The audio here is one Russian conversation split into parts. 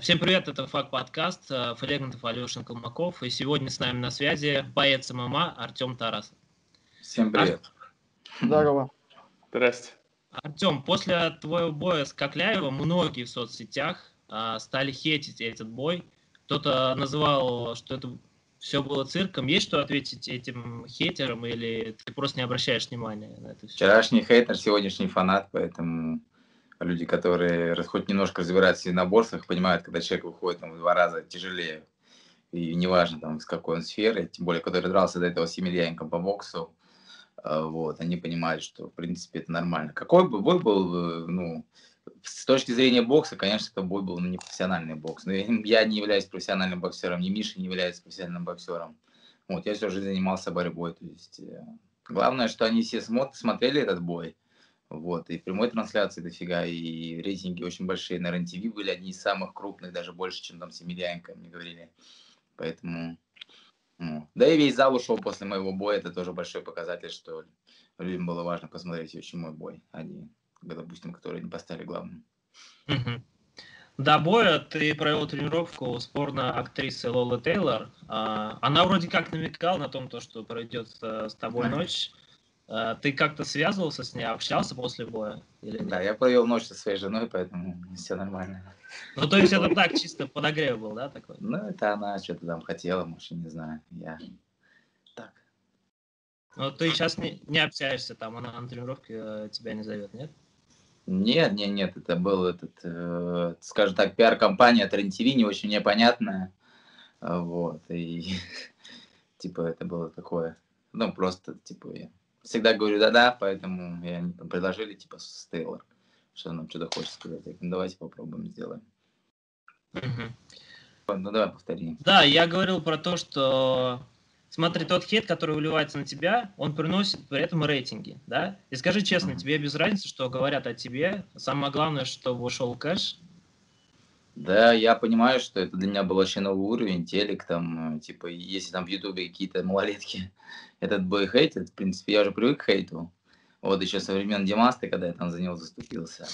Всем привет, это ФАК подкаст, э, Флегментов Алешин Колмаков, и сегодня с нами на связи боец ММА Артем Тарасов. Всем привет. Ар... Здорово. Здрасте. Артем, после твоего боя с Кокляевым многие в соцсетях а, стали хейтить этот бой. Кто-то называл, что это все было цирком. Есть что ответить этим хейтерам или ты просто не обращаешь внимания на это все? Вчерашний хейтер, сегодняшний фанат, поэтому люди, которые хоть немножко разбираются в единоборствах, понимают, когда человек выходит там, в два раза тяжелее, и неважно, там, с какой он сферы, тем более, который дрался до этого с Емельяненко по боксу, а, вот, они понимают, что, в принципе, это нормально. Какой бы бой был, э, ну, с точки зрения бокса, конечно, это бой был ну, не профессиональный бокс. Но я не являюсь профессиональным боксером, ни Миша не является профессиональным боксером. Вот, я всю жизнь занимался борьбой. То есть, э, главное, что они все смотрели этот бой, вот, и прямой трансляции дофига, и рейтинги очень большие. На РЕН-ТВ были одни из самых крупных, даже больше, чем там с Емельяненко, мне говорили. Поэтому, ну. Да и весь зал ушел после моего боя, это тоже большой показатель, что людям было важно посмотреть очень мой бой, а не, допустим, который не поставили главным. До боя ты провел тренировку с порно-актрисой Лолы Тейлор. А, она вроде как намекала на том, что пройдет э, с тобой ночь. А, ты как-то связывался с ней, общался после боя? Или нет? Да, я провел ночь со своей женой, поэтому все нормально. Ну, то есть это так, чисто подогрев был, да, такой? Ну, это она что-то там хотела, может, не знаю. Я так. Ну, ты сейчас не, не общаешься там, она на тренировке э, тебя не зовет, нет? Нет, нет, нет, это был этот, э, скажем так, пиар-компания Трен ТВ, не очень непонятная. Вот, и типа это было такое, ну, просто, типа, я всегда говорю да-да, поэтому я, они там предложили, типа, с Тейлор, что нам что-то хочет сказать. Говорю, давайте попробуем, сделаем. Угу. Ну, давай повтори. Да, я говорил про то, что смотри, тот хейт, который выливается на тебя, он приносит при этом рейтинги, да? И скажи честно, mm-hmm. тебе без разницы, что говорят о тебе. Самое главное, что вышел кэш, да, я понимаю, что это для меня был вообще новый уровень, телек, там, э, типа, если там в Ютубе какие-то малолетки этот бой хейтят, в принципе, я уже привык к хейту. Вот еще со времен Димасты, когда я там за него заступился.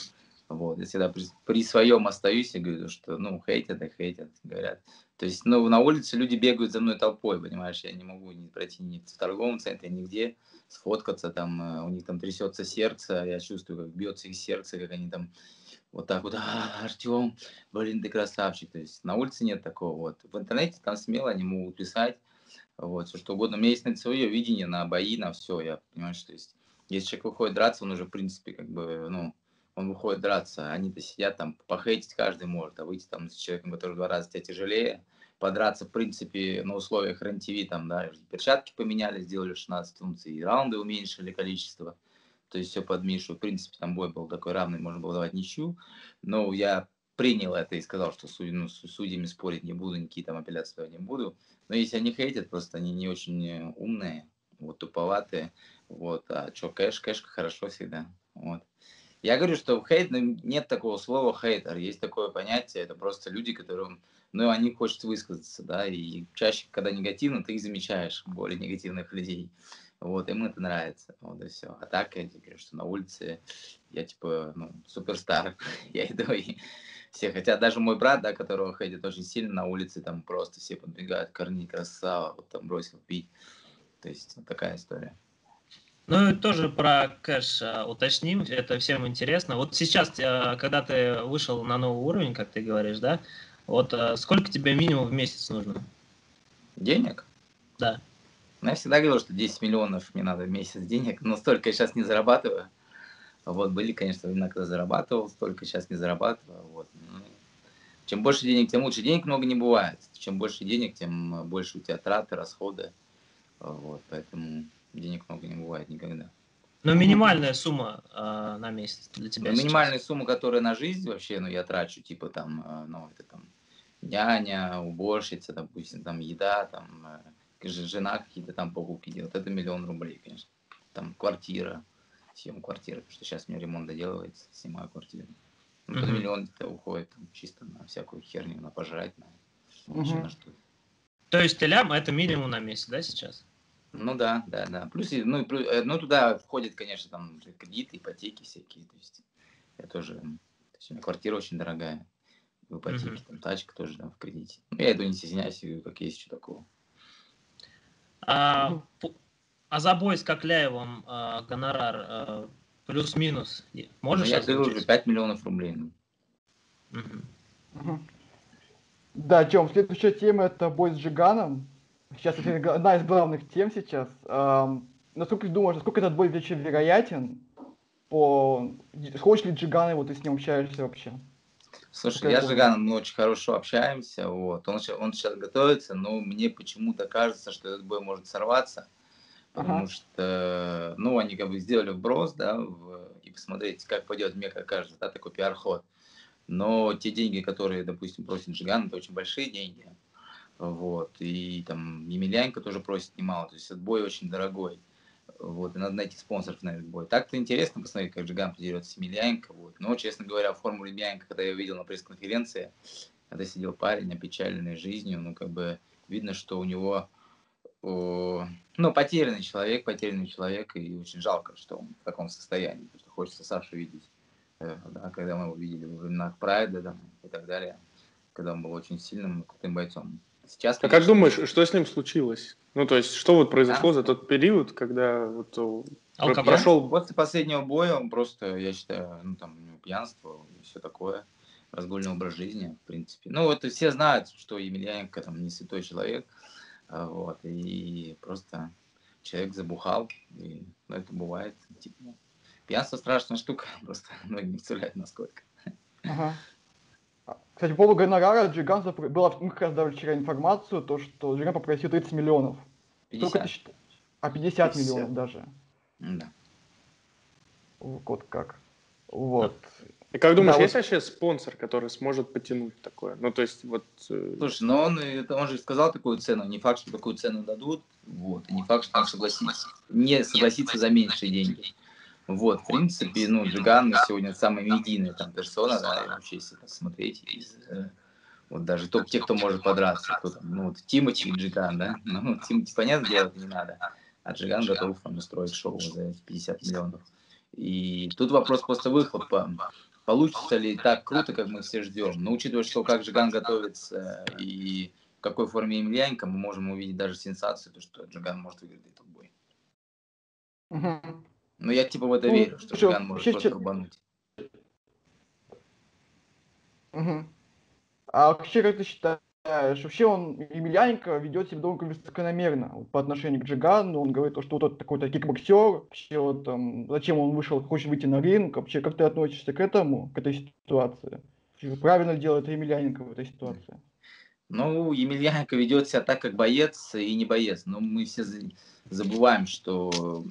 Вот, я всегда при, при своем остаюсь и говорю, что, ну, хейтят и хейтят, говорят. То есть, ну, на улице люди бегают за мной толпой, понимаешь, я не могу не пройти ни в торговом центре, нигде, сфоткаться, там, э, у них там трясется сердце, я чувствую, как бьется их сердце, как они там вот так вот, а, Артем, блин, ты красавчик. То есть на улице нет такого. Вот. В интернете там смело они могут писать, вот, все что угодно. У меня есть свое видение на бои, на все. Я понимаю, что есть. Если человек выходит драться, он уже, в принципе, как бы, ну, он выходит драться, они-то сидят там, похейтить каждый может, а выйти там с человеком, который в два раза тебя тяжелее, подраться, в принципе, на условиях РЕН-ТВ, там, да, перчатки поменяли, сделали 16 функций, и раунды уменьшили количество то есть все под Мишу. В принципе, там бой был такой равный, можно было давать ничью. Но я принял это и сказал, что суд, ну, с судьями спорить не буду, никакие там апелляции давать не буду. Но если они хейтят, просто они не очень умные, вот туповатые. Вот, а что, кэш, кэш хорошо всегда. Вот. Я говорю, что хейт, ну, нет такого слова хейтер, есть такое понятие, это просто люди, которым, ну, они хочется высказаться, да, и чаще, когда негативно, ты их замечаешь, более негативных людей. Вот, им это нравится. Вот и все. А так, я тебе говорю, что на улице я типа, ну, суперстар. я иду и все, хотя даже мой брат, да, которого ходит очень сильно на улице, там просто все подбегают, корни, красава, вот там бросил пить. То есть вот такая история. Ну и тоже про кэш а, уточним, это всем интересно. Вот сейчас, а, когда ты вышел на новый уровень, как ты говоришь, да, вот а, сколько тебе минимум в месяц нужно? Денег? Да. Ну, я всегда говорил, что 10 миллионов мне надо в месяц денег, но столько я сейчас не зарабатываю. Вот, были, конечно, времена, когда зарабатывал, столько сейчас не зарабатываю. Вот. Ну, чем больше денег, тем лучше. Денег много не бывает. Чем больше денег, тем больше у тебя траты, расходы. Вот, поэтому денег много не бывает никогда. Но минимальная сумма э, на месяц для тебя ну, Минимальная сумма, которая на жизнь вообще, ну, я трачу, типа, там, э, ну, это там, няня, уборщица, допустим, там, еда, там, э, жена какие-то там покупки делает, это миллион рублей, конечно. Там квартира, съем квартиры, потому что сейчас у меня ремонт доделывается, снимаю квартиру. Ну, mm-hmm. миллион где-то уходит там, чисто на всякую херню, на пожрать, на, mm-hmm. на что То есть лям это минимум на месяц, да, сейчас? Ну да, да, да. Плюс, ну, плюс, э, ну туда входит, конечно, там кредиты, ипотеки всякие. То есть я тоже, то есть у меня квартира очень дорогая. в ипотеке, mm-hmm. там тачка тоже там в кредите. Ну, я этого не стесняюсь, как есть что такого. А, а за бой с Кокляевым а, гонорар а, плюс-минус можешь ну, Я говорил уже 5 миллионов рублей. Угу. Угу. Да, Тем, следующая тема это бой с Джиганом. Сейчас это одна из главных тем сейчас. Эм, насколько ты думаешь, насколько этот бой вообще вероятен? По... Хочешь ли Джиган его, ты с ним общаешься вообще? Слушай, я с Жиганом мы очень хорошо общаемся, вот. Он, он сейчас готовится, но мне почему-то кажется, что этот бой может сорваться, потому ага. что, ну, они как бы сделали вброс, да, в, и посмотреть, как пойдет, мне как кажется, да, такой пиар-ход. Но те деньги, которые, допустим, просит Жиган, это очень большие деньги, вот, и там Емельяненко тоже просит немало, то есть этот бой очень дорогой. Вот, и надо найти спонсоров на этот бой. Так-то интересно посмотреть, как Жиган подерется с Емельяненко. Вот. Но, честно говоря, формулу Емельяненко, когда я увидел на пресс-конференции, когда сидел парень, опечаленный жизнью, ну, как бы видно, что у него о, ну, потерянный человек, потерянный человек, и очень жалко, что он в таком состоянии, потому что хочется Сашу видеть, э, да, когда мы его видели во временах Прайда да, и так далее, когда он был очень сильным, крутым бойцом. Сейчас, конечно, а как думаешь, что с ним случилось? Ну, то есть, что вот произошло а? за тот период, когда вот а прошел... После последнего боя он просто, я считаю, ну, там, у него пьянство и все такое, разгульный образ жизни, в принципе. Ну, вот все знают, что Емельяненко там не святой человек, а, вот, и просто человек забухал, и ну, это бывает, типа, пьянство страшная штука, просто многие не представляют, насколько. Ага. Кстати, по поводу гонорара Джиган запр... была, мы как раз дали вчера информацию, то, что Джиган попросил 30 миллионов. 50. Ты... А, 50, 50 миллионов даже. Да. Вот как. Вот. И как думаешь, да, есть вот... вообще спонсор, который сможет потянуть такое? Ну, то есть, вот... Э, Слушай, ну он, это, он же сказал такую цену. Не факт, что такую цену дадут. Вот. И не факт, что он согласится. Не согласится за меньшие деньги. Вот, в принципе, ну, Джиган на сегодня самая медийная там персона, да, вообще, если посмотреть, из, э, вот даже топ тех, кто может подраться, кто ну, вот Тимати и Джиган, да, ну, Тимати, понятно, делать не надо, а Джиган готов там устроить шоу за эти 50 миллионов. И тут вопрос просто выхлопа. Получится ли так круто, как мы все ждем? Но учитывая, что как Джиган готовится и в какой форме Емельяненко, мы можем увидеть даже сенсацию, то, что Джиган может выиграть этот бой. Но я типа в это ну, верю, что Жиган может просто че... рубануть. Угу. А вообще, как ты считаешь, вообще он, Емельяненко, ведет себя довольно закономерно по отношению к Джигану, он говорит, что вот такой-то кикбоксер, вообще вот там, зачем он вышел, хочет выйти на ринг, вообще как ты относишься к этому, к этой ситуации? Правильно делает Емельяненко в этой ситуации? Ну, Емельяненко ведет себя так, как боец и не боец. Но мы все забываем, что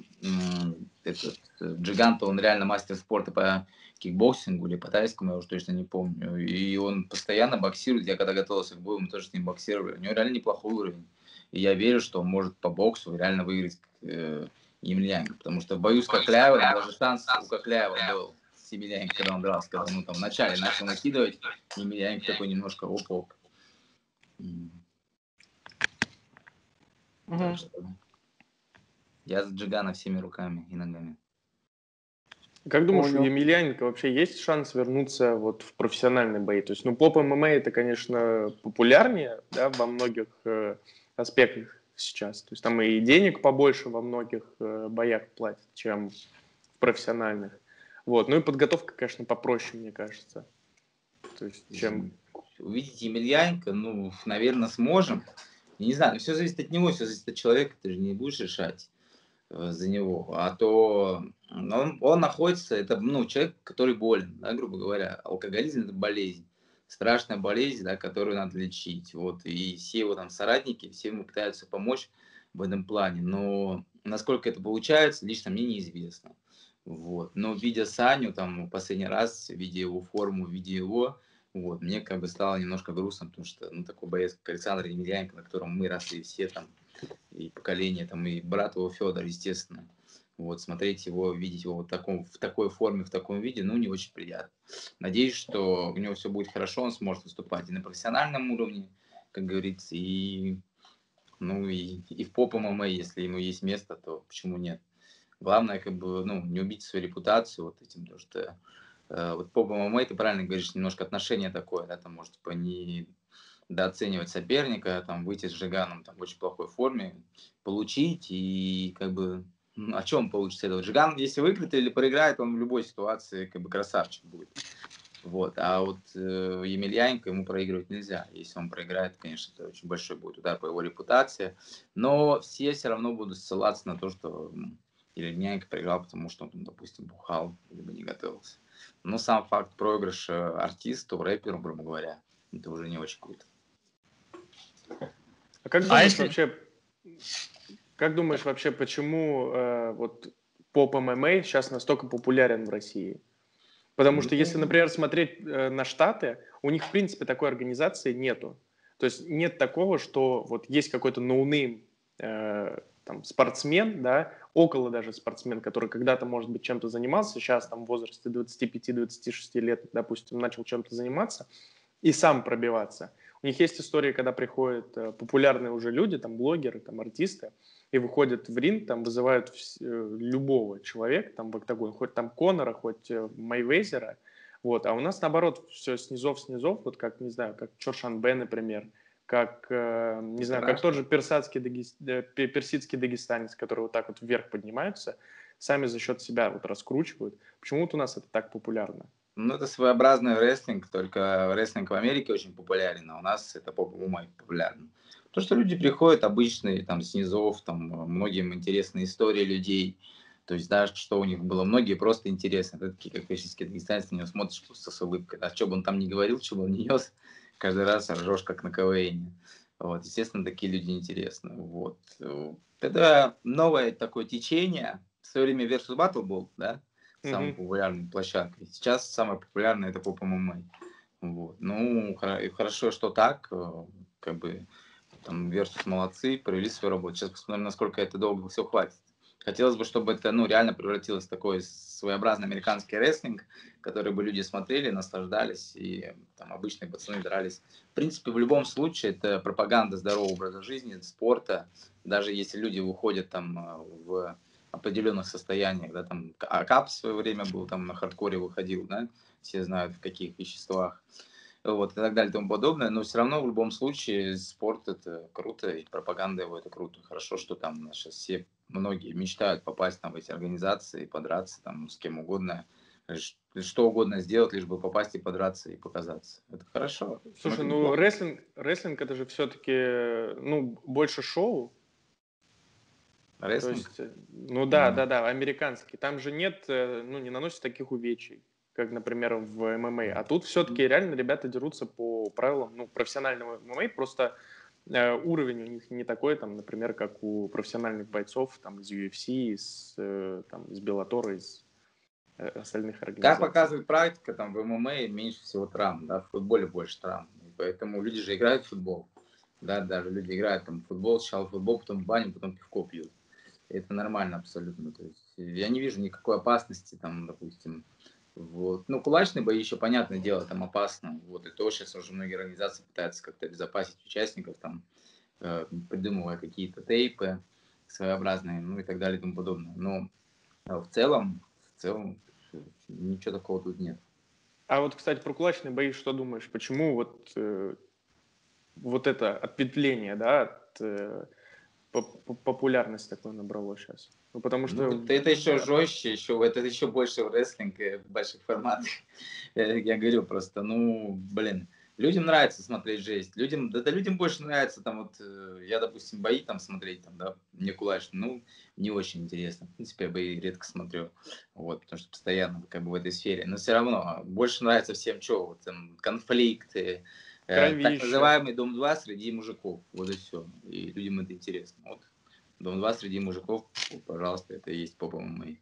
этот э, Джиганто, он реально мастер спорта по кикбоксингу или по тайскому, я уже точно не помню. И он постоянно боксирует. Я когда готовился к бою, мы тоже с ним боксировали. У него реально неплохой уровень. И я верю, что он может по боксу реально выиграть э, Емельяненко. Потому что в бою с Кокляевым, даже шанс у Кокляева был с Емельяненко, когда он дрался, когда он там вначале начал накидывать, Емельяненко такой немножко оп-оп. Угу. что, я за Джигана всеми руками и ногами. Как думаешь, Понял. у Емельяненко вообще есть шанс вернуться вот в профессиональный бои? То есть, ну, поп ММА это, конечно, популярнее, да, во многих э, аспектах сейчас. То есть там и денег побольше во многих э, боях платят, чем в профессиональных. Вот. Ну и подготовка, конечно, попроще, мне кажется. То есть, чем увидеть Емельяненко, ну, наверное, сможем. Я не знаю, все зависит от него, все зависит от человека, ты же не будешь решать э, за него. А то он, он находится, это ну, человек, который болен, да, грубо говоря. Алкоголизм – это болезнь, страшная болезнь, да, которую надо лечить. Вот, и все его там соратники, все ему пытаются помочь в этом плане. Но насколько это получается, лично мне неизвестно. Вот. Но видя Саню там последний раз, видя его форму, видя его, вот, мне как бы стало немножко грустно, потому что, ну, такой боец, как Александр Емельяненко, на котором мы росли все там, и поколение, там, и брат его Федор, естественно. Вот, смотреть его, видеть его вот таком, в такой форме, в таком виде, ну, не очень приятно. Надеюсь, что у него все будет хорошо, он сможет выступать и на профессиональном уровне, как говорится, и, ну, и, и в поп ММА, если ему есть место, то почему нет? Главное, как бы, ну, не убить свою репутацию вот этим, потому что вот по ММА, ты правильно говоришь, немножко отношение такое, да, там, может, типа, не недооценивать соперника, там, выйти с Жиганом там, в очень плохой форме, получить и как бы о чем получится этого? Джиган, если выиграет или проиграет, он в любой ситуации как бы красавчик будет. Вот. А вот э, Емельяненко ему проигрывать нельзя. Если он проиграет, конечно, это очень большой будет удар по его репутации. Но все все равно будут ссылаться на то, что Емельяненко проиграл, потому что он, допустим, бухал, либо не готовился. Но сам факт проигрыша артисту, рэперу, грубо говоря, это уже не очень круто. А как а думаешь а если... вообще, как думаешь вообще, почему э, вот поп ММА сейчас настолько популярен в России? Потому что если, например, смотреть э, на Штаты, у них, в принципе, такой организации нету. То есть нет такого, что вот есть какой-то ноунейм э, там, спортсмен, да, около даже спортсмен, который когда-то, может быть, чем-то занимался, сейчас там в возрасте 25-26 лет, допустим, начал чем-то заниматься и сам пробиваться. У них есть истории, когда приходят э, популярные уже люди, там блогеры, там артисты, и выходят в ринг, там вызывают э, любого человека, там в октагон, хоть там Конора, хоть э, Майвейзера, вот, а у нас наоборот все снизов снизов, вот как, не знаю, как Чоршан Бен, например, как, не знаю, как тот же персидский, дагес... персидский дагестанец, который вот так вот вверх поднимаются, сами за счет себя вот раскручивают. Почему вот у нас это так популярно? Ну, это своеобразный рестлинг, только рестлинг в Америке очень популярен, а у нас это поп-мумай популярен. То, что люди приходят обычные, там, снизов, там, многим интересные истории людей, то есть, да, что у них было, многие просто интересны. Это такие, как физические дагестанцы, на него смотришь просто с улыбкой. А что бы он там ни говорил, что бы он ни нес, каждый раз ржешь, как на КВН. Вот, естественно, такие люди интересны. Вот. Это новое такое течение. В свое время Versus Battle был, да, самой mm-hmm. популярной площадкой. Сейчас самая популярная это Попа ММА. Вот. Ну, хорошо, что так, э, как бы, там, Versus молодцы, провели свою работу. Сейчас посмотрим, насколько это долго все хватит. Хотелось бы, чтобы это, ну, реально превратилось в такой своеобразный американский рестлинг, который бы люди смотрели, наслаждались, и там обычные пацаны дрались. В принципе, в любом случае, это пропаганда здорового образа жизни, спорта. Даже если люди выходят там в определенных состояниях, да, там Акап в свое время был, там на хардкоре выходил, да, все знают в каких веществах, вот, и так далее и тому подобное, но все равно в любом случае спорт это круто, и пропаганда его это круто, хорошо, что там сейчас все, многие мечтают попасть там в эти организации, подраться там с кем угодно, что угодно сделать, лишь бы попасть и подраться и показаться. Это хорошо. Слушай, ну рестлинг, рестлинг это же все-таки ну, больше шоу, Рестлинг? есть, э, ну да, mm. да, да, американский. Там же нет, э, ну не наносят таких увечий, как, например, в ММА. А тут все-таки реально ребята дерутся по правилам ну, профессионального ММА, просто э, уровень у них не такой, там, например, как у профессиональных бойцов там, из UFC, из, э, там, из Bellator, из э, остальных организаций. Как показывает практика, там в ММА меньше всего травм, да, в футболе больше травм. Поэтому люди же играют в футбол. Да, даже люди играют там в футбол, сначала в футбол, потом в баню, потом пивко пьют это нормально абсолютно. То есть я не вижу никакой опасности, там, допустим, вот. Ну, кулачные бои еще, понятное дело, там опасно. Вот, и то сейчас уже многие организации пытаются как-то обезопасить участников, там, э, придумывая какие-то тейпы своеобразные, ну и так далее и тому подобное. Но э, в целом, в целом, ничего такого тут нет. А вот, кстати, про кулачные бои что думаешь? Почему вот, э, вот это ответвление, да, от э, популярность такой набрало сейчас. Ну, потому что... Ну, это еще жестче, еще, это еще больше в рестлинге, в больших форматах. Я, я говорю просто, ну, блин, людям нравится смотреть жесть. Людям, да, да людям больше нравится, там вот, э, я, допустим, бои там смотреть, там, да, мне кулачные, ну, не очень интересно. В принципе, я бои редко смотрю, вот, потому что постоянно как бы в этой сфере. Но все равно, больше нравится всем, что, вот, там, конфликты, Кровища. Так называемый Дом-2 среди мужиков. Вот и все. И людям это интересно. Вот Дом-2 среди мужиков, пожалуйста, это и есть попа ММА.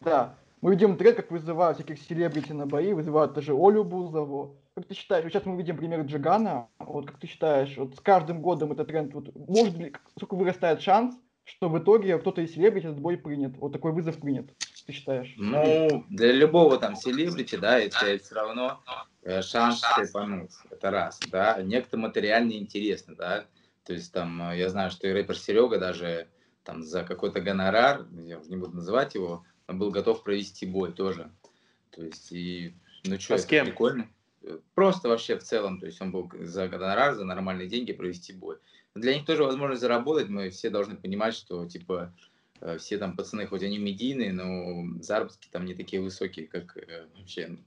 Да. Мы видим тренд, как вызывают всяких селебрити на бои, вызывают даже Олю Бузову. Как ты считаешь, сейчас мы видим пример Джигана, вот как ты считаешь, вот с каждым годом этот тренд, вот, может ли, сколько вырастает шанс, что в итоге кто-то из селебрити этот бой принят, вот такой вызов принят, ты считаешь? Ну, для любого там селебрити, да, это все равно Э, шанс хайпануть. Это раз, да. Некто материально интересно, да. То есть там, э, я знаю, что и рэпер Серега даже там за какой-то гонорар, я уже не буду называть его, был готов провести бой тоже. То есть, и, ну что, а с кем? прикольно. Просто вообще в целом, то есть он был за гонорар, за нормальные деньги провести бой. Для них тоже возможность заработать, мы все должны понимать, что, типа, э, все там пацаны, хоть они медийные, но заработки там не такие высокие, как э, вообще,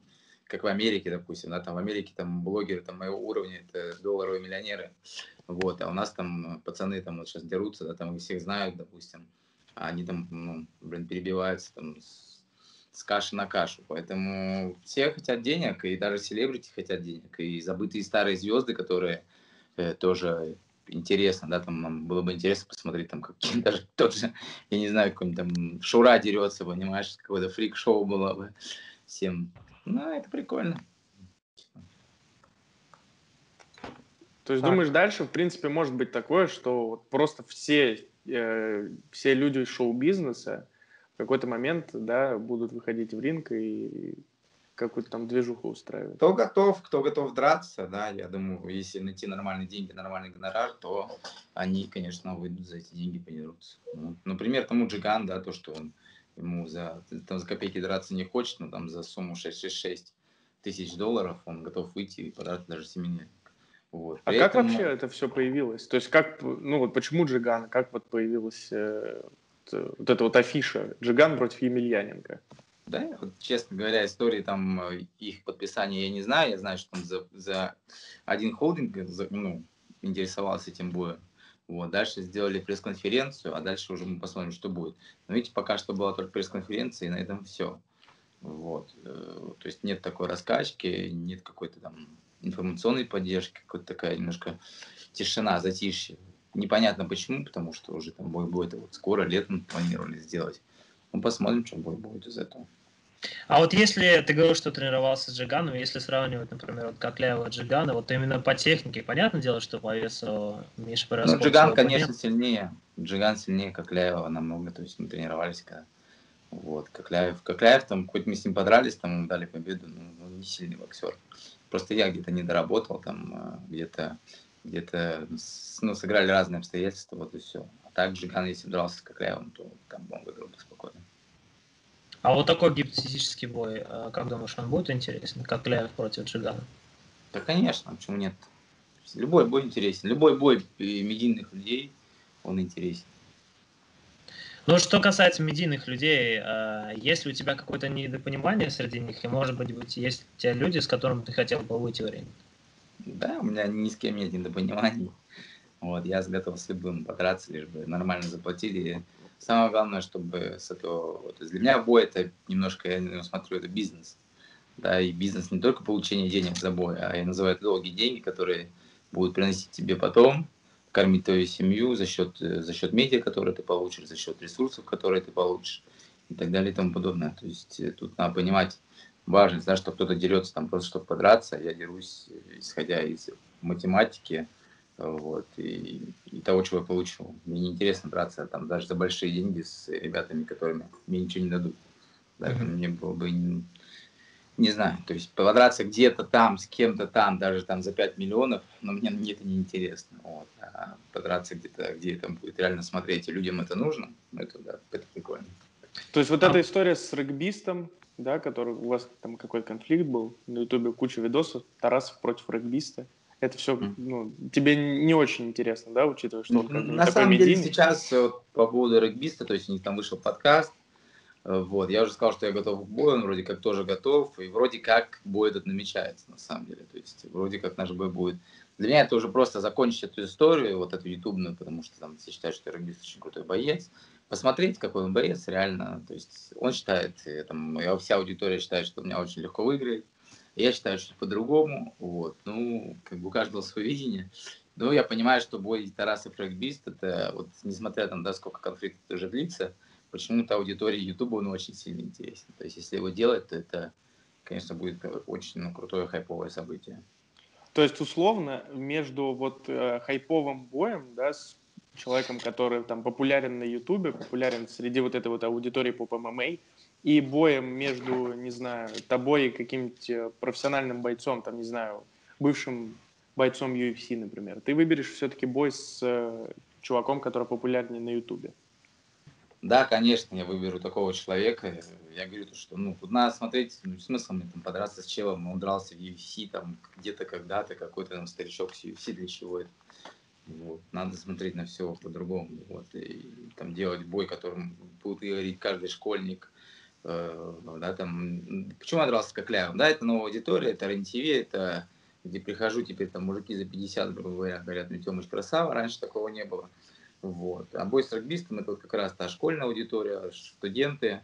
как в Америке, допустим, да, там в Америке там блогеры там моего уровня, это долларовые миллионеры, вот, а у нас там пацаны там вот сейчас дерутся, да, там всех знают, допустим, а они там, ну, блин, перебиваются там с, с каши на кашу. Поэтому все хотят денег, и даже селебрити хотят денег, и забытые старые звезды, которые э, тоже интересно, да, там нам было бы интересно посмотреть, там, как даже тот же, я не знаю, какой-нибудь там Шура дерется, понимаешь, какое-то фрик-шоу было бы всем. Ну, это прикольно. То есть, так. думаешь, дальше, в принципе, может быть такое, что вот просто все Э, все люди из шоу-бизнеса в какой-то момент, да, будут выходить в ринг и какую-то там движуху устраивать. Кто готов, кто готов драться, да, я думаю, если найти нормальные деньги, нормальный гонорар, то они, конечно, выйдут за эти деньги, подерутся. Ну, например, тому Джиган, да, то, что он ему за, там, за копейки драться не хочет, но там за сумму 666 тысяч долларов он готов выйти и подраться даже семейный вот. А как вообще это все появилось? То есть как, ну вот почему Джиган, как вот появилась э, вот эта вот афиша Джиган против Емельяненко? Да, вот, честно говоря, истории там э, их подписания я не знаю. Я знаю, что там за, за один холдинг за, ну, интересовался этим боем. Вот, дальше сделали пресс-конференцию, а дальше уже мы посмотрим, что будет. Но видите, пока что была только пресс-конференция, и на этом все. Вот. Э, то есть нет такой раскачки, нет какой-то там информационной поддержки, какая-то такая немножко тишина, затишье. Непонятно почему, потому что уже там бой будет вот скоро, летом планировали сделать. Ну, посмотрим, что бой будет из этого. А вот если ты говорил, что тренировался с Джиганом, если сравнивать, например, вот Кокляева и Джигана, вот именно по технике, понятное дело, что по весу Миша Ну, Джиган, конечно, сильнее. Джиган сильнее Кокляева намного, то есть мы тренировались когда. Вот, Кокляев, Кокляев там, хоть мы с ним подрались, там дали победу, но он не сильный боксер. Просто я где-то не доработал, там э, где-то где-то ну, сыграли разные обстоятельства, вот и все. А так Жиган, если дрался с Кокляевым, то там он выиграл бы спокойно. А вот такой гипотетический бой, э, как думаешь, он будет интересен? Кокляев против Джигана? Да, конечно, почему нет? Любой бой интересен. Любой бой медийных людей, он интересен. Ну, что касается медийных людей, э, есть ли у тебя какое-то недопонимание среди них? И, может быть, есть те люди, с которыми ты хотел бы выйти в ринг? Да, у меня ни с кем нет недопониманий. Вот, я готов с любым подраться, лишь бы нормально заплатили. Самое главное, чтобы с этого... Вот, для меня бой это немножко, я смотрю, это бизнес. Да, и бизнес не только получение денег за бой, а я называю это долгие деньги, которые будут приносить тебе потом, кормить твою семью за счет, э, за счет медиа, которые ты получишь, за счет ресурсов, которые ты получишь и так далее и тому подобное. То есть э, тут надо понимать важность, да, что кто-то дерется там просто чтобы подраться, я дерусь э, исходя из математики вот, и, и того, чего я получил. Мне неинтересно драться там даже за большие деньги с ребятами, которыми мне ничего не дадут. Да, mm-hmm. Мне было бы не знаю, то есть подраться где-то там, с кем-то там, даже там за 5 миллионов, но мне это не интересно. Вот. А подраться где-то, где это будет реально смотреть, и людям это нужно, ну, это, да, это прикольно. То есть вот а... эта история с регбистом, да, который у вас там какой-то конфликт был, на ютубе куча видосов, Тарасов против регбиста, это все, ну, тебе не очень интересно, да, учитывая, что он как На самом деле сейчас вот, по поводу регбиста, то есть у них там вышел подкаст, вот, я уже сказал, что я готов к бою, он вроде как тоже готов, и вроде как бой этот намечается, на самом деле. То есть, вроде как наш бой будет. Для меня это уже просто закончить эту историю, вот эту ютубную, потому что там все считают, что Рогист очень крутой боец. Посмотреть, какой он боец, реально. То есть, он считает, там, вся аудитория считает, что меня очень легко выиграет. Я считаю, что по-другому. Вот. Ну, как бы у каждого свое видение. Но я понимаю, что бой Тараса и Фрэгбист, это вот, несмотря там, да, сколько конфликтов уже длится, почему-то аудитории YouTube он очень сильно интересен. То есть, если его делать, то это, конечно, будет очень ну, крутое хайповое событие. То есть, условно, между вот э, хайповым боем, да, с человеком, который там популярен на YouTube, популярен среди вот этой вот аудитории по ММА, и боем между, не знаю, тобой и каким-нибудь э, профессиональным бойцом, там, не знаю, бывшим бойцом UFC, например, ты выберешь все-таки бой с э, чуваком, который популярнее на YouTube. Да, конечно, я выберу такого человека. Я говорю, что ну, надо смотреть, ну, смысл мне там подраться с челом, он дрался в UFC, там, где-то, когда-то, какой-то там старичок с UFC, для чего это. Вот. Надо смотреть на все по-другому. Вот. И там делать бой, которым будет говорить каждый школьник. Э, да, там, почему я дрался с Кокляевым? Да, это новая аудитория, это рен это где прихожу, теперь там мужики за 50, грубо говоря, говорят, ну, Тёмыч красава, раньше такого не было. Вот. А бой с регбистом это вот как раз та школьная аудитория, студенты,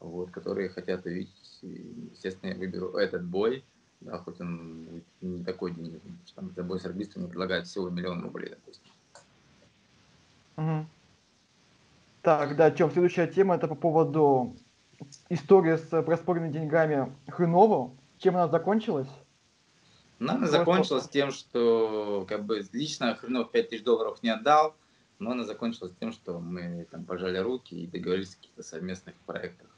вот, которые хотят увидеть, естественно, я выберу этот бой, да, хоть он не такой денежный, потому что там бой с регбистом предлагают всего миллион рублей, допустим. Угу. Так, да, Тём, следующая тема это по поводу истории с проспоренными деньгами Хрынова. Чем она закончилась? Она закончилась тем, что как бы лично Хренов 5000 долларов не отдал, но она закончилась тем, что мы там пожали руки и договорились о каких-то совместных проектах.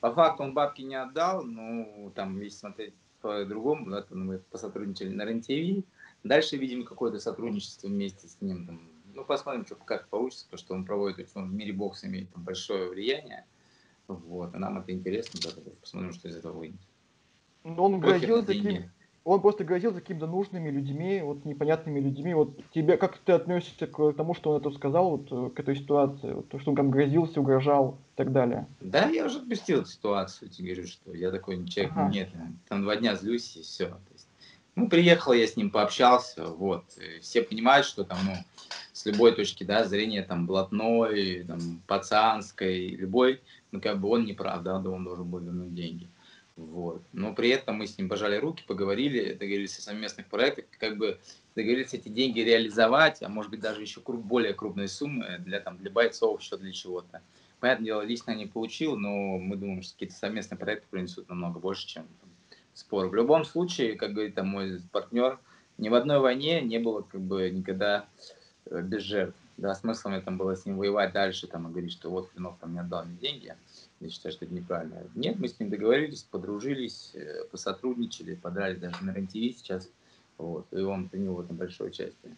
По факту он бабки не отдал, ну, там, если смотреть по-другому, да, то мы посотрудничали на РЕН-ТВ, дальше видим какое-то сотрудничество вместе с ним, там, ну, посмотрим, что, как получится, потому что он проводит, он в мире бокса имеет там большое влияние, вот, и нам это интересно, да, посмотрим, что из этого выйдет. Он грозил таким, он просто грозил какими-то нужными людьми, вот непонятными людьми. Вот тебе, как ты относишься к тому, что он это сказал, вот э, к этой ситуации, вот, то, что он там грозился, угрожал и так далее? Да, я уже отпустил эту ситуацию, тебе говорю, что я такой человек, ага. нет, там два дня злюсь и все. ну, приехал, я с ним пообщался, вот. все понимают, что там, ну, с любой точки, да, зрения, там, блатной, там, пацанской, любой, ну, как бы он не прав, да, он должен был вернуть деньги. Вот. Но при этом мы с ним пожали руки, поговорили, договорились о совместных проектах, как бы договорились эти деньги реализовать, а может быть даже еще более крупные суммы для, там, для бойцов, еще для чего-то. Понятное дело, лично не получил, но мы думаем, что какие-то совместные проекты принесут намного больше, чем там, спор. В любом случае, как говорит там мой партнер, ни в одной войне не было как бы никогда э, без жертв. Да, смысл мне там было с ним воевать дальше, там, и говорить, что вот Хренов там не отдал мне деньги. Я считаю, что это неправильно. Нет, мы с ним договорились, подружились, э, посотрудничали, подрались даже на рен сейчас. Вот, и он принял в этом большое участие.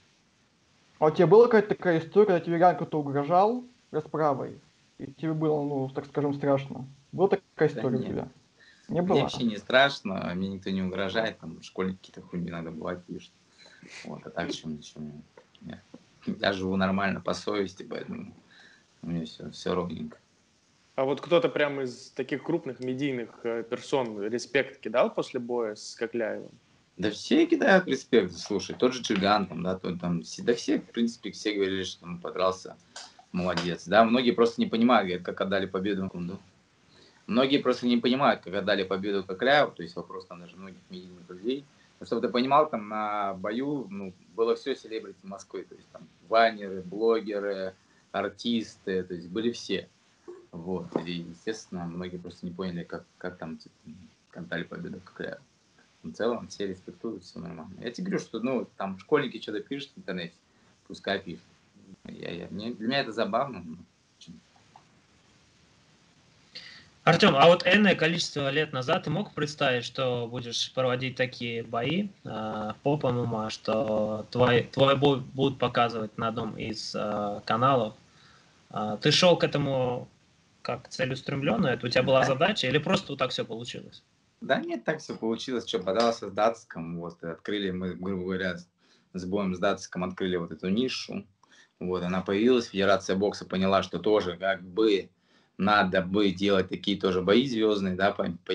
А у тебя была какая-то такая история, когда тебе реально кто-то угрожал расправой? И тебе было, ну, так скажем, страшно? Была такая история да у тебя? Не было? Мне вообще не страшно, мне никто не угрожает, там школьники какие-то хуйни иногда бывают пишут. Вот, а так чем ничего нет. Я живу нормально по совести, поэтому у меня все, все ровненько. А вот кто-то прямо из таких крупных медийных э, персон респект кидал после боя с Кокляевым? Да все кидают респект, слушай, тот же Чиган, там, да, тот, там, да все, в принципе, все говорили, что он подрался, молодец, да, многие просто не понимают, говорят, как отдали победу Кунду. Многие просто не понимают, как отдали победу Кокляеву, то есть вопрос там даже многих медийных людей. Чтобы ты понимал, там на бою ну, было все селебрити Москвы, то есть там вайнеры, блогеры, артисты, то есть были все. Вот. И, естественно, многие просто не поняли, как, как там типа, кантали победу какая. В целом все респектуют, все нормально. Я тебе говорю, что ну, там школьники что-то пишут в интернете, пускай пишут. Я, я, мне, для меня это забавно. Но... Артем, а вот энное количество лет назад ты мог представить, что будешь проводить такие бои э, по ПММА, что твой, твой бой будут показывать на одном из э, каналов? Э, ты шел к этому как целеустремленно? Это у тебя была задача или просто вот так все получилось? Да нет, так все получилось. Что, подался с Датском, вот, открыли мы, грубо говоря, с боем с Датском открыли вот эту нишу. Вот, она появилась, Федерация бокса поняла, что тоже как бы надо бы делать такие тоже бои звездные, да, по, по,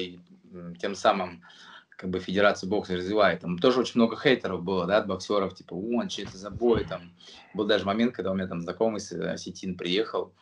тем самым как бы Федерация бокса развивает. Там тоже очень много хейтеров было, да, от боксеров, типа, он, что это за бой, там. Был даже момент, когда у меня там знакомый осетин приехал,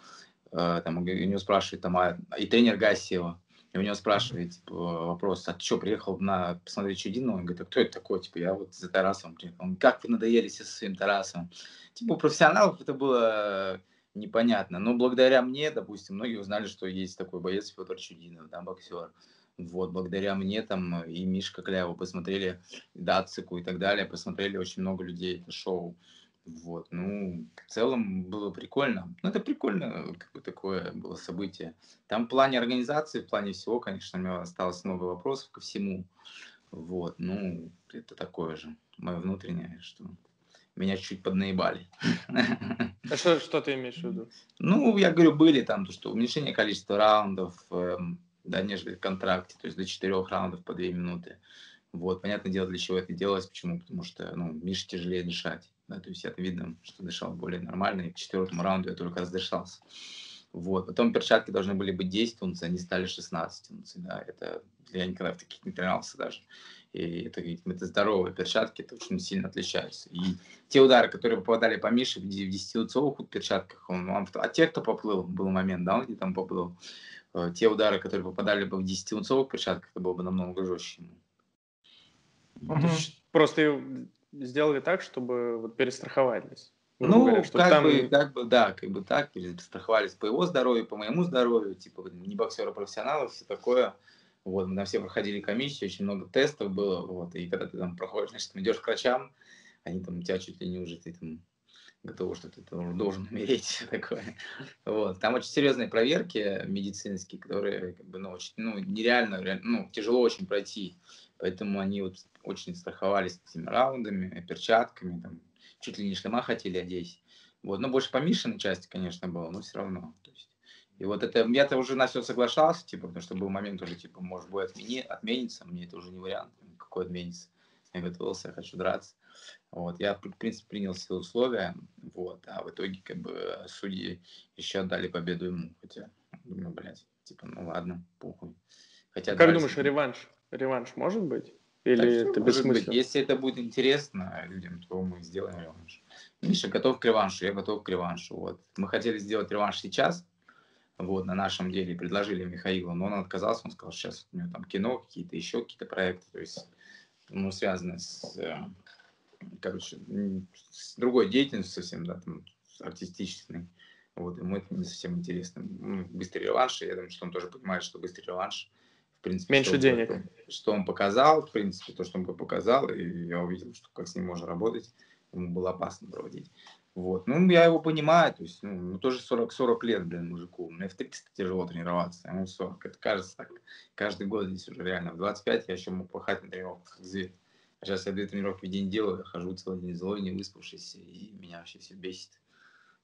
Э, там, у него спрашивает, там, а, и тренер Гасиева, и у него спрашивает типа, вопрос, а ты что, приехал на посмотреть Чудинова? Он говорит, а кто это такой? Типа, я вот за Тарасовым приехал. Он, как вы надоели со своим Тарасовым? Типа, у профессионалов это было непонятно. Но благодаря мне, допустим, многие узнали, что есть такой боец Федор Чудинов, да, боксер. Вот, благодаря мне там и Мишка Кляева посмотрели, Дацику и так далее, посмотрели очень много людей это шоу. Вот, ну, в целом было прикольно. Ну, это прикольно, как бы такое было событие. Там в плане организации, в плане всего, конечно, у меня осталось много вопросов ко всему. Вот, ну, это такое же, мое внутреннее, что меня чуть поднаебали. А что, что ты имеешь в виду? Ну, я говорю, были там, то, что уменьшение количества раундов, эм, да, нежели в контракте, то есть до четырех раундов по две минуты. Вот, понятное дело, для чего это делалось, почему, потому что, ну, Мише тяжелее дышать, да, то есть это видно, что дышал более нормально, и к четвертому раунду я только раздышался. Вот, потом перчатки должны были быть 10 унций, они стали 16 унций, да, это я никогда в таких не тренировался даже. И это, это здоровые перчатки, это очень сильно отличаются. И те удары, которые попадали по Мише в 10-унцовых перчатках, он, он, а те, кто поплыл, был момент, да, он где там поплыл, э, те удары, которые попадали бы в 10-унцовых перчатках, это было бы намного жестче. Угу. Просто сделали так, чтобы вот перестраховались. Ну, говоря, как, там... бы, как бы, да, как бы так, перестраховались по его здоровью, по моему здоровью, типа, не боксера профессионалов, все такое. Вот, мы там все проходили комиссию, очень много тестов было, вот, и когда ты там проходишь, значит, идешь к врачам, они там тебя чуть ли не уже ты там готовы, что ты там, должен умереть, такое. Вот. Там очень серьезные проверки медицинские, которые как бы, ну, очень, ну, нереально, ну, тяжело очень пройти. Поэтому они вот очень страховались этими раундами, перчатками, там, чуть ли не шлема хотели одеть. Вот, но больше по Мишиной части, конечно, было, но все равно. То есть, и вот это, я-то уже на все соглашался, типа, потому что был момент уже, типа, может быть, отмени, отменится, мне это уже не вариант, какой отменится. Я готовился, я хочу драться. Вот, я, в принципе, принял все условия, вот, а в итоге, как бы, судьи еще отдали победу ему, хотя, думаю, блядь, типа, ну ладно, похуй. Хотя, как думаешь, реванш? Реванш может быть? Или так это бессмысленно? Если это будет интересно людям, то мы сделаем реванш. Миша готов к реваншу, я готов к реваншу. Вот. Мы хотели сделать реванш сейчас, вот, на нашем деле, предложили Михаилу, но он отказался, он сказал, сейчас у него там кино, какие-то еще какие-то проекты, то есть, ну, связанные с, э, короче, с другой деятельностью совсем, да, там, артистической. Вот, ему это не совсем интересно. Быстрый реванш, я думаю, что он тоже понимает, что быстрый реванш в принципе, Меньше что, денег. Что он показал, в принципе, то, что он показал, и я увидел, что как с ним можно работать, ему было опасно проводить. Вот. Ну, я его понимаю, то есть, ну, ну тоже 40, 40 лет, блин, мужику. Мне в 30 тяжело тренироваться, ему 40. Это кажется так, каждый год здесь уже реально. В 25 я еще мог пахать на тренировках, как зверь. А сейчас я две тренировки в день делаю, я хожу целый день злой, не выспавшийся, и меня вообще все бесит.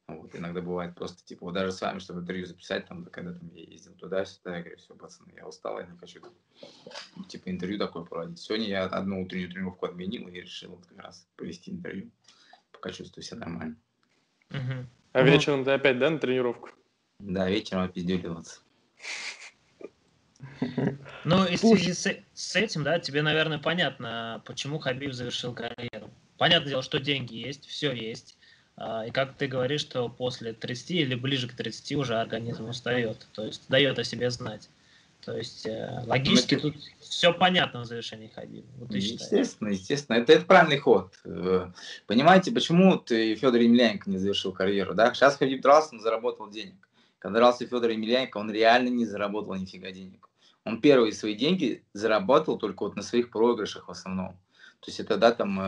Вот, иногда бывает просто, типа, вот даже с вами, чтобы интервью записать, там, когда там я ездил туда-сюда, я говорю, все, пацаны, я устал, я не хочу, типа, интервью такое проводить. Сегодня я одну утреннюю тренировку отменил и решил вот как раз провести интервью, пока чувствую себя нормально. Угу. А ну, вечером ты опять, да, на тренировку? Да, вечером опизделиваться. Ну, и в связи с, с этим, да, тебе, наверное, понятно, почему Хабиб завершил карьеру. Понятное дело, что деньги есть, все есть. А, и как ты говоришь, что после 30 или ближе к 30 уже организм устает, то есть дает о себе знать. То есть э, логически ну, тут все понятно в завершении Хабиба. Вот естественно, естественно. Это, это правильный ход. Э, понимаете, почему ты Федор Емельяненко не завершил карьеру? Да? Сейчас Хабиб дрался, он заработал денег. Когда дрался Федор Емельяненко, он реально не заработал нифига денег. Он первые свои деньги заработал только вот на своих проигрышах в основном. То есть это, да, там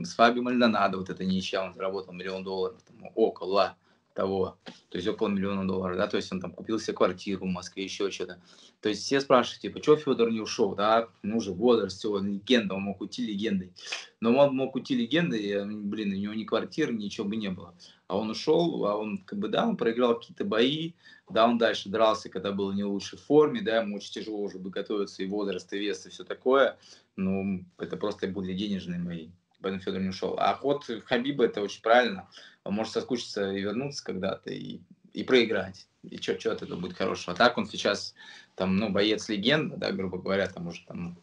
э, с Фаби Мальдонадо, вот это ничья, он заработал миллион долларов, там, около того, то есть около миллиона долларов, да, то есть он там купил себе квартиру в Москве, еще что-то. То есть все спрашивают, типа, что Федор не ушел, да, ну уже возраст, все, легенда, он мог уйти легендой. Но он мог уйти легендой, блин, у него ни квартиры, ничего бы не было. А он ушел, а он, как бы, да, он проиграл какие-то бои, да, он дальше дрался, когда был не в лучшей форме, да, ему очень тяжело уже бы готовиться и возраст, и вес, и все такое. Ну, это просто были денежные мои. Поэтому Федор не ушел. А ход Хабиба это очень правильно. Он может соскучиться и вернуться когда-то, и, и проиграть. И что, что от этого будет хорошего. А так он сейчас, там, ну, боец легенда, да, грубо говоря, там уже там,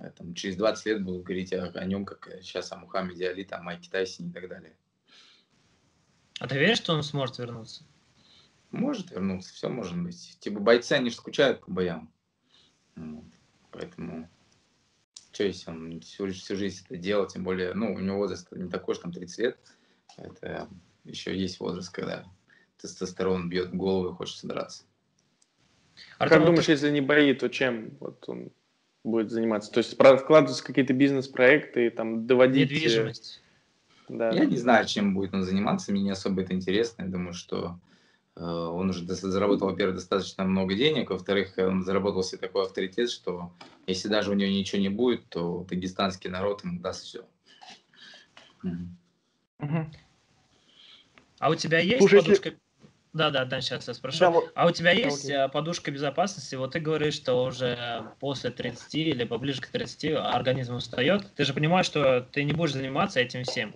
э, там через 20 лет будут говорить о, о нем, как сейчас о Мухаммеде Али, там, Майке Тайсоне и так далее. А ты веришь, что он сможет вернуться? Может вернуться, все может быть. Типа бойцы, они же скучают по боям. Вот. Поэтому, что если он всю, всю жизнь это делал, тем более, ну, у него возраст не такой, что там 30 лет. Это еще есть возраст, когда тестостерон бьет в голову и хочется драться. А как думаешь, если не бои, то чем вот он будет заниматься? То есть вкладываться в какие-то бизнес-проекты, там, доводить... Э, Недвижимость. Да. Я не знаю, чем будет он заниматься, мне не особо это интересно. Я думаю, что Э, он уже заработал, во-первых, достаточно много денег, во-вторых, он заработал себе такой авторитет, что если даже у него ничего не будет, то дагестанский народ ему даст все. Угу. А у тебя есть Слушай, подушка... Если... Да, да, да, сейчас я спрошу. Да, вот... А у тебя есть да, подушка безопасности? Вот ты говоришь, что уже после 30 или поближе к 30 организм устает. Ты же понимаешь, что ты не будешь заниматься этим всем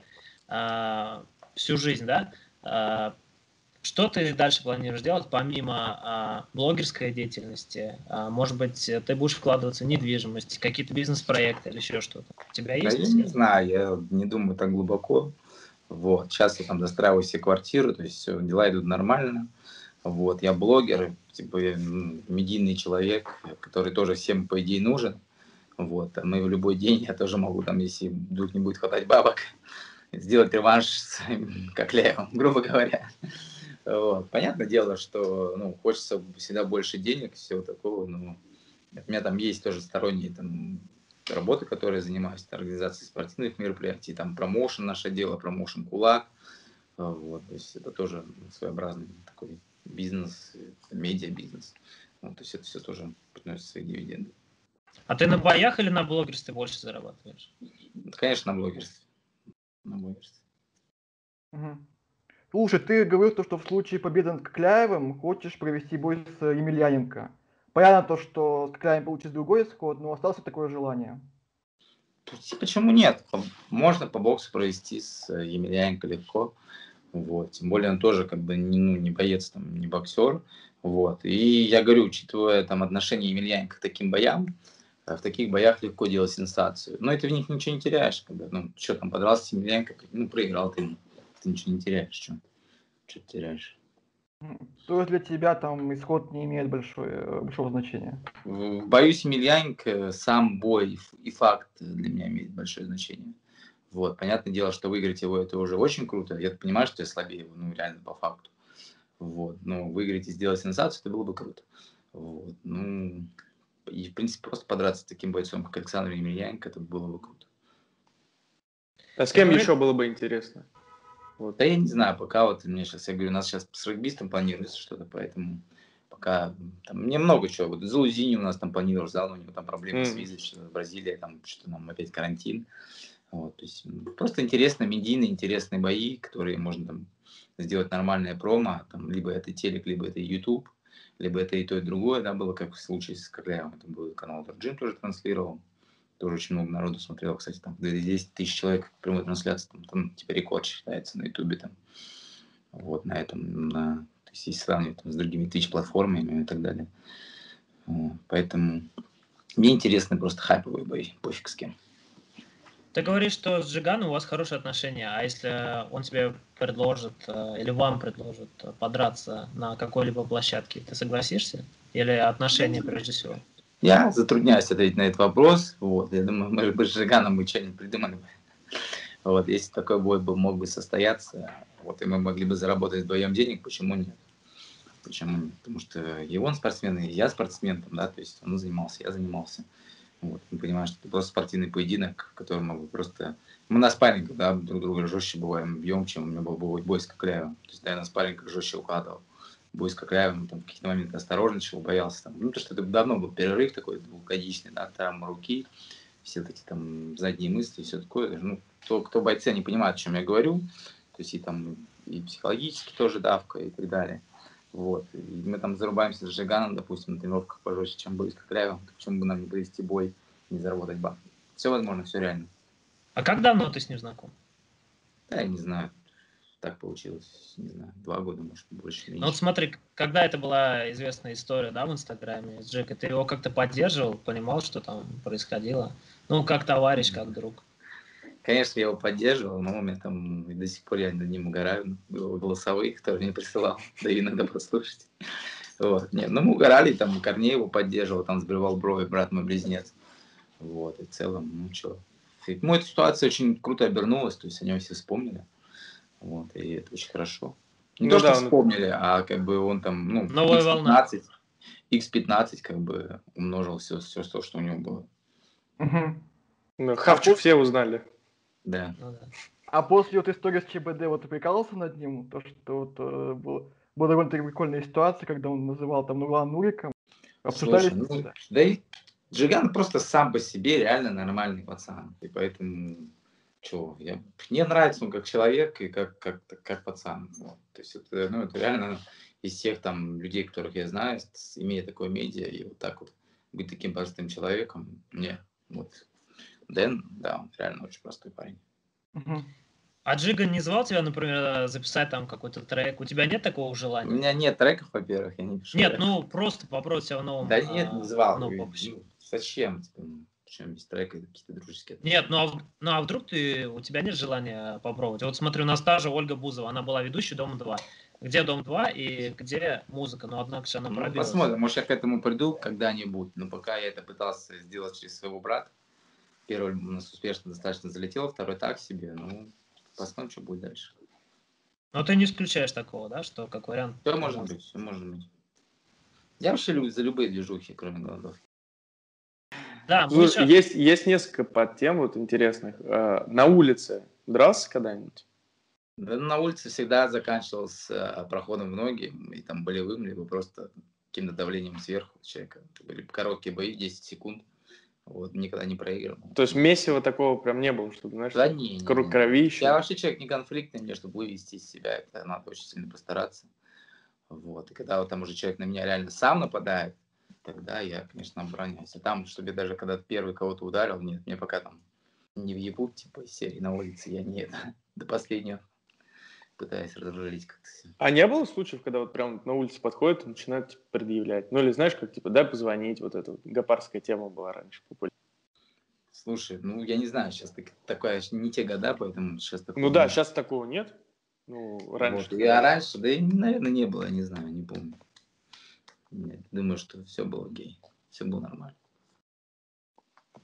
а, всю жизнь, да? А, что ты дальше планируешь делать помимо а, блогерской деятельности? А, может быть, ты будешь вкладываться в недвижимость, какие-то бизнес-проекты или еще что-то? У тебя есть? Да, я не знаю, я не думаю так глубоко. Вот. Сейчас я там достраиваю себе квартиру, то есть все, дела идут нормально. Вот. Я блогер, типа я медийный человек, который тоже всем, по идее, нужен. Вот. Там, и в любой день я тоже могу, там, если вдруг не будет хватать бабок, сделать реванш с Кокляевым, грубо говоря. Вот. Понятное дело, что ну, хочется всегда больше денег, всего такого, но у меня там есть тоже сторонние там, работы, которые занимаюсь, организацией спортивных мероприятий, там промоушен наше дело, промоушен кулак. Вот, то есть это тоже своеобразный такой бизнес, медиа-бизнес. Вот, то есть это все тоже приносит свои дивиденды. А ты на боях или на блогерстве больше зарабатываешь? Конечно, на блогерстве. На блогерстве. Угу. Слушай, ты говорил, то, что в случае победы над Кокляевым хочешь провести бой с Емельяненко. Понятно то, что с Кокляевым получится другой исход, но осталось такое желание. Почему нет? Можно по боксу провести с Емельяненко легко. Вот. Тем более он тоже как бы не, ну, не боец, там, не боксер. Вот. И я говорю, учитывая там отношение Емельяненко к таким боям, э, в таких боях легко делать сенсацию. Но это в них ничего не теряешь. Как бы. Ну, что там, подрался с Емельяненко, ну, проиграл ты ты ничего не теряешь. Что, что ты теряешь? То есть для тебя там исход не имеет большое, большого значения? Боюсь, Емельяненко, сам бой и факт для меня имеет большое значение. Вот, понятное дело, что выиграть его это уже очень круто. Я понимаю, что я слабее его, ну, реально по факту. Вот, но выиграть и сделать сенсацию, это было бы круто. Вот, ну, и, в принципе, просто подраться с таким бойцом, как Александр Емельяненко, это было бы круто. А с кем еще было бы интересно? Вот. Да я не знаю, пока вот мне сейчас, я говорю, у нас сейчас с регбистом планируется что-то, поэтому пока там мне много чего. Вот Зулузини у нас там планировал, да, у него там проблемы mm. с визой, что Бразилия, там что нам опять карантин. Вот, то есть просто интересно, медийные, интересные бои, которые можно там сделать нормальное промо, там, либо это телек, либо это YouTube, либо это и то, и другое, да, было как в случае с Кокляевым, это был канал Джим тоже транслировал тоже очень много народу смотрело, кстати, там 10 тысяч человек прямой трансляции, там, там типа рекорд считается на ютубе, там, вот, на этом, на, то есть если сравнивать там, с другими Twitch-платформами и так далее. Поэтому мне интересны просто хайповые бои, пофиг с кем. Ты говоришь, что с Джиганом у вас хорошие отношения, а если он тебе предложит э, или вам предложит подраться на какой-либо площадке, ты согласишься? Или отношения прежде всего? Я затрудняюсь ответить на этот вопрос. Вот, я думаю, мы бы с Жиганом мы что-нибудь придумали бы. Вот, если такой бой бы мог бы состояться, вот, и мы могли бы заработать вдвоем денег, почему нет? Почему нет? Потому что и он спортсмен, и я спортсмен, там, да, то есть он занимался, я занимался. Вот, мы понимаем, что это просто спортивный поединок, в котором мы просто... Мы на спаррингах, да, друг друга жестче бываем, бьем, чем у меня был бой с Кокляевым. То есть, да, я на спаррингах жестче укладывал бой с Кокляевым, там, какие-то моменты осторожничал, боялся. Там, ну, то, что это давно был перерыв такой двухгодичный, да, там руки, все эти там задние мысли, все такое. Ну, кто, кто бойцы, они понимают, о чем я говорю. То есть и там и психологически тоже давка и так далее. Вот. И мы там зарубаемся с Жиганом, допустим, на тренировках пожестче, чем бой с Кокляевым. Почему бы нам не провести бой, не заработать бабки? Все возможно, все реально. А как давно ты с ним знаком? Да, я не знаю так получилось, не знаю, два года, может, больше, меньше. Ну вот смотри, когда это была известная история, да, в Инстаграме с Джека, ты его как-то поддерживал, понимал, что там происходило? Ну, как товарищ, как друг. Конечно, я его поддерживал, но у меня там до сих пор я над ним угораю, голосовые, которые мне присылал, да и иногда послушать. Вот. Нет, ну мы угорали, там Корней его поддерживал, там сбривал брови, брат мой близнец. Вот, и в целом, ну что. Ну, эта ситуация очень круто обернулась, то есть о нем все вспомнили. Вот, и это очень хорошо. Не ну, то, да, что он... вспомнили, а как бы он там, ну, Новая X15, волна. X15 как бы умножил все, все то, что у него было. Угу. Ну, Хавчик все узнали. Да. Ну, да. А после вот истории с ЧБД, вот ты прикалывался над ним? То, что вот э, было, была довольно прикольная ситуация, когда он называл там Нурлан Нуриком. Обсуждали Слушай, ну, да и Джиган просто сам по себе реально нормальный пацан. И поэтому Чего? Я, мне нравится он как человек и как, как, как пацан. Вот. То есть это, ну, это реально из всех там людей, которых я знаю, имея такое медиа и вот так вот быть таким простым человеком, не, вот. Дэн, да, он реально очень простой парень. А Джига не звал тебя, например, записать там какой-то трек? У тебя нет такого желания? У меня нет треков, во-первых, я не пишу. Нет, трек. ну просто попробовать себя в новом. Да нет, не звал. Ну, зачем? Причем без трека какие-то дружеские Нет, ну а, ну а вдруг ты, у тебя нет желания попробовать? Вот смотрю на стаже Ольга Бузова, она была ведущей Дома-2. Где Дом-2 и где музыка? Но однако же она ну, Посмотрим, может я к этому приду когда-нибудь. Но пока я это пытался сделать через своего брата. Первый у нас успешно достаточно залетел, второй так себе. Ну, посмотрим, что будет дальше. Но ты не исключаешь такого, да, что как вариант? Все может быть, все может быть. Я вообще люблю за любые движухи, кроме голодовки. Да, ну, еще... есть, есть несколько подтем вот интересных. Э, на улице дрался когда-нибудь? На улице всегда заканчивался э, проходом в ноги, и там болевым, либо просто каким-то давлением сверху человека. Это были короткие бои, 10 секунд. Вот, никогда не проигрывал. То есть месива такого прям не было, чтобы, знаешь, да не, кр- не, кровище? Я вообще человек не конфликтный, мне, чтобы вывести из себя, это надо очень сильно постараться. Вот, и когда вот там уже человек на меня реально сам нападает, тогда я, конечно, обороняюсь. А там, чтобы даже когда первый кого-то ударил, нет, мне пока там не въебут, типа, из серии на улице, я не это, до последнего пытаюсь разрулить как-то. А не было случаев, когда вот прям на улице подходят и начинают типа, предъявлять? Ну или знаешь, как типа, дай позвонить, вот эта вот гопарская тема была раньше популярна. Слушай, ну я не знаю, сейчас так, такое не те года, поэтому сейчас такого Ну да, нет. сейчас такого нет. Ну, раньше. Вот. Я раньше, да, наверное, не было, я не знаю, не помню. Нет, думаю, что все было гей. Все было нормально.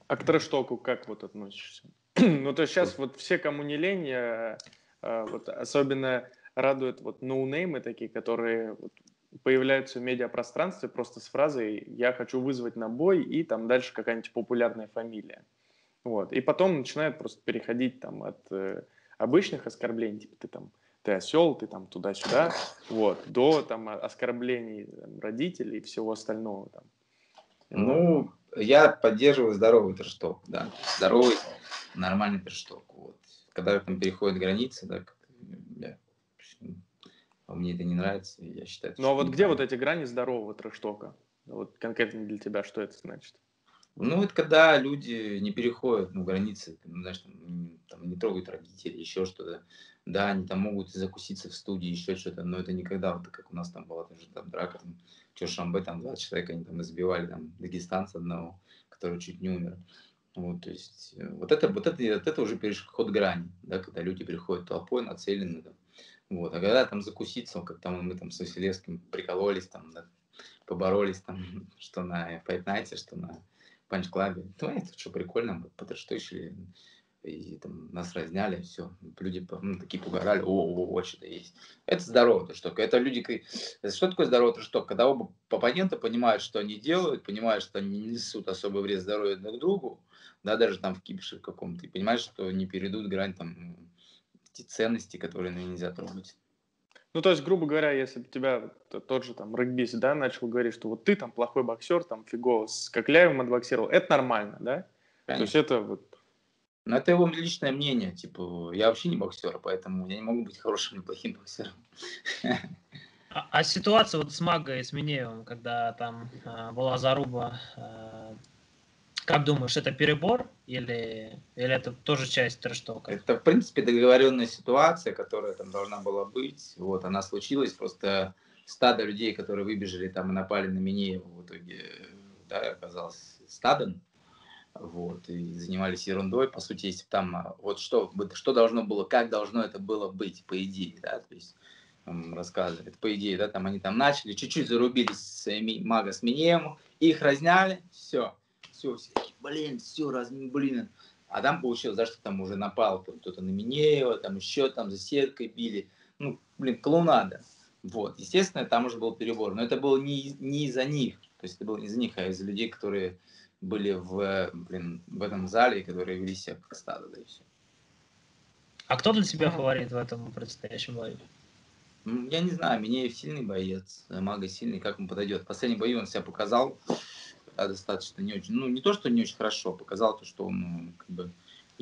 А к трэш-току как вот относишься? ну, то есть сейчас вот все, кому не лень, я а, вот особенно радует вот ноунеймы такие, которые вот появляются в медиапространстве просто с фразой «я хочу вызвать на бой» и там дальше какая-нибудь популярная фамилия. Вот. И потом начинают просто переходить там от э, обычных оскорблений, типа ты там ты осел, ты там туда-сюда, вот, до там оскорблений там, родителей и всего остального там. Ну, я поддерживаю здоровый трешток, да, здоровый, нормальный трешток, вот когда там переходят границы, да, я, мне это не нравится, я считаю. Ну а вот где вот эти грани здорового трэштока? Вот конкретно для тебя что это значит? Ну, это когда люди не переходят ну, границы, знаешь, там, там, не трогают родителей, еще что-то. Да, они там могут закуситься в студии, еще что-то, но это никогда, вот как у нас там была тоже там драка, там, что Шамбе, там 20 человек, они там избивали там дагестанца одного, который чуть не умер. Вот, то есть, э, вот это, вот это, вот это уже переход грани, да, когда люди приходят толпой, нацелены, да. Вот, а когда там закуситься, как там мы там с Василевским прикололись, там, да, поборолись, там, что на Fight Night, что на Панч Клабе, ну, это что прикольно, потрештышили, и там нас разняли, все, люди ну, такие пугорали, о, о, о, что-то есть. Это здорово, то что это люди, что такое здорово, то что когда оба оппонента понимают, что они делают, понимают, что они не несут особый вред здоровью друг другу, да, даже там в кипише каком-то, и понимаешь, что не перейдут грань там эти ценности, которые ну, нельзя трогать. Ну, то есть, грубо говоря, если бы тебя тот же там регбист, да, начал говорить, что вот ты там плохой боксер, там фигово с Кокляевым отбоксировал, это нормально, да? Конечно. То есть это вот... Ну, это его личное мнение, типа, я вообще не боксер, поэтому я не могу быть хорошим или плохим боксером. А, а ситуация вот с Магой, с Минеевым, когда там э, была заруба э, как думаешь, это перебор или, или это тоже часть трэш-тока? Это, в принципе, договоренная ситуация, которая там должна была быть. Вот, она случилась, просто стадо людей, которые выбежали там и напали на Минеева, в итоге да, оказалось стадом. Вот, и занимались ерундой. По сути, если там а, вот что, что должно было, как должно это было быть, по идее, да, то есть рассказывали, по идее, да, там они там начали, чуть-чуть зарубились с мага с Минеем, их разняли, все, все, все блин, все, раз, блин. А там получилось, да, что там уже напал кто-то на Минеева, там еще там за сеткой били. Ну, блин, клоунада. Вот, естественно, там уже был перебор. Но это было не, не из-за них. То есть это было не из-за них, а из-за людей, которые были в, блин, в этом зале, и которые вели себя как стадо, да и все. А кто для тебя фаворит в этом предстоящем бою? Я не знаю, Минеев сильный боец, Мага сильный, как он подойдет. В последнем бою он себя показал, достаточно не очень, ну не то, что не очень хорошо, показал то, что он ну, как бы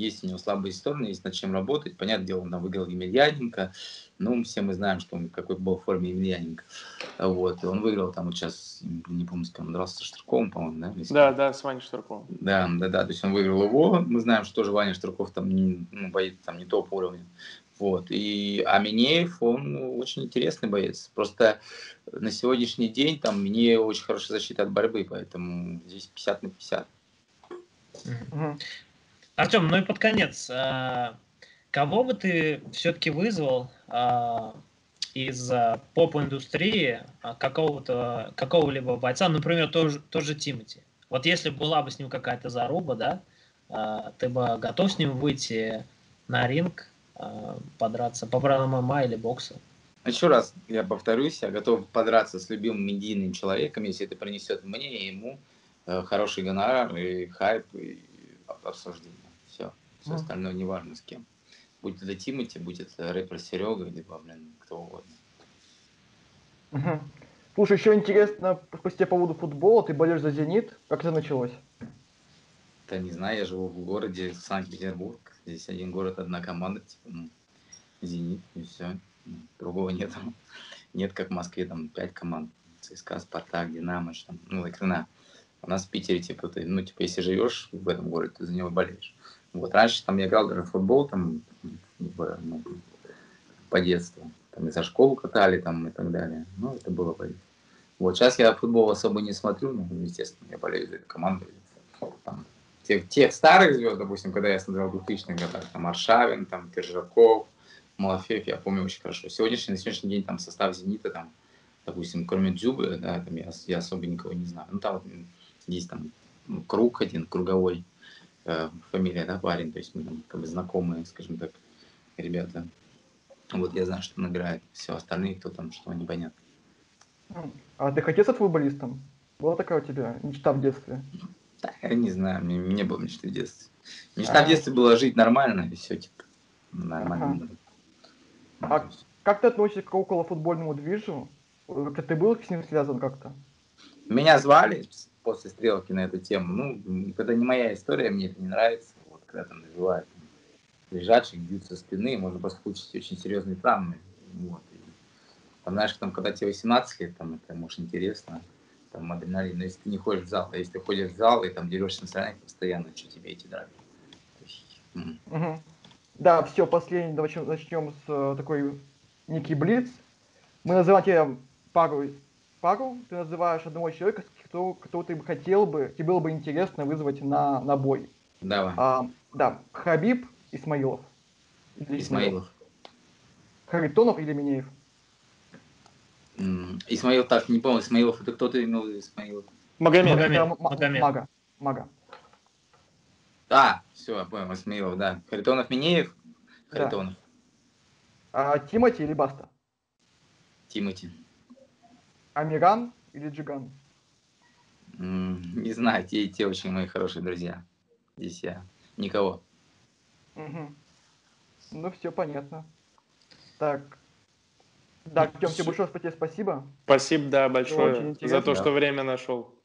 есть у него слабые стороны, есть над чем работать. Понятное дело, он там выиграл Емельяненко. Ну, все мы знаем, что он какой был в форме Емельяненко. Вот. И он выиграл там вот сейчас, не помню, с кем он дрался, со Штурковым, по-моему, да? Да, да, с Ваней Штурковым. Да, да, да. То есть он выиграл его. Мы знаем, что тоже Ваня Штурков там не, ну, боит там не топ уровня. Вот. И, а Минеев, он ну, очень интересный боец. Просто на сегодняшний день там Минеев очень хорошая защита от борьбы, поэтому здесь 50 на 50. Угу. Артем, ну и под конец, а, кого бы ты все-таки вызвал а, из поп-индустрии а, какого-то какого-либо бойца, например, тоже, тоже Тимати? Вот если была бы с ним какая-то заруба, да, ты бы готов с ним выйти на ринг, подраться по правилам ММА или бокса? Еще раз я повторюсь, я готов подраться с любимым медийным человеком, если это принесет мне и ему э, хороший гонорар и хайп и обсуждение. Все. Все остальное не важно с кем. Будь это Тимати, будь это рэпер Серега, либо, блин, кто угодно. Угу. Слушай, еще интересно, спустя по поводу футбола, ты болеешь за «Зенит». Как это началось? Да не знаю, я живу в городе Санкт-Петербург. Здесь один город, одна команда, типа, ну, «Зенит», и все. Другого нет. Нет, как в Москве, там, пять команд. ЦСКА, Спартак, Динамо, там, ну, Лакрина. У нас в Питере, типа, ты, ну, типа, если живешь в этом городе, ты за него болеешь. Вот, раньше там я играл даже в футбол, там, в, ну, по детству. Там и за школу катали, там, и так далее. Ну, это было болеть. Вот, сейчас я футбол особо не смотрю, ну, естественно, я болею за эту команду. Там, тех, тех старых звезд, допустим, когда я смотрел в 2000-х годах, там, Аршавин, там, Пержаков, Малафеев, я помню очень хорошо. Сегодняшний, на сегодняшний день там состав «Зенита», там, допустим, кроме Дзюбы, да, там я, я особо никого не знаю. Ну, там вот есть там круг один, круговой, э, фамилия, да, парень, то есть мы там как бы знакомые, скажем так, ребята. Вот я знаю, что он играет, все остальные, кто там, что непонятно. А ты хотел стать футболистом? Была такая у тебя мечта в детстве? Да, я не знаю, мне не было мечты в детстве. Мечта а... в детстве была жить нормально, и все, типа, нормально. Ага. А как ты относишься к околофутбольному движу? Как ты был с ним связан как-то? Меня звали после стрелки на эту тему. Ну, это не моя история, мне это не нравится. Вот, когда там называют лежачек, бьют со спины, можно просто получить очень серьезные травмы. Вот. И, там, знаешь, там, когда тебе 18 лет, там, это, может, интересно, там, адреналин, но если ты не ходишь в зал, а если ты ходишь в зал и там дерешься на соленах постоянно, что тебе эти драки? Есть, угу. Да, все, последний, давай начнем с uh, такой некий блиц. Мы называем тебя пару, пару, ты называешь одного человека, кто, кто ты бы хотел бы, тебе было бы интересно вызвать на, на бой. Давай. А, да, Хабиб Исмаилов. Или Исмаилов. Харитонов или Минеев? Исмаил, так, не помню, Исмаилов, это кто-то имел Исмаилов? Магомед. Магомед. Магомед. Мага. Мага. А, все, понял, Исмаилов, да. Харитонов, Минеев? Харитонов. Да. А, Тимати или Баста? Тимати. Амиран или Джиган? Не знаю, те и те очень мои хорошие друзья. Здесь я никого. Угу. Ну, все понятно. Так. Да, Артем, тебе большое тебе спасибо. Спасибо, да, большое за то, что время нашел.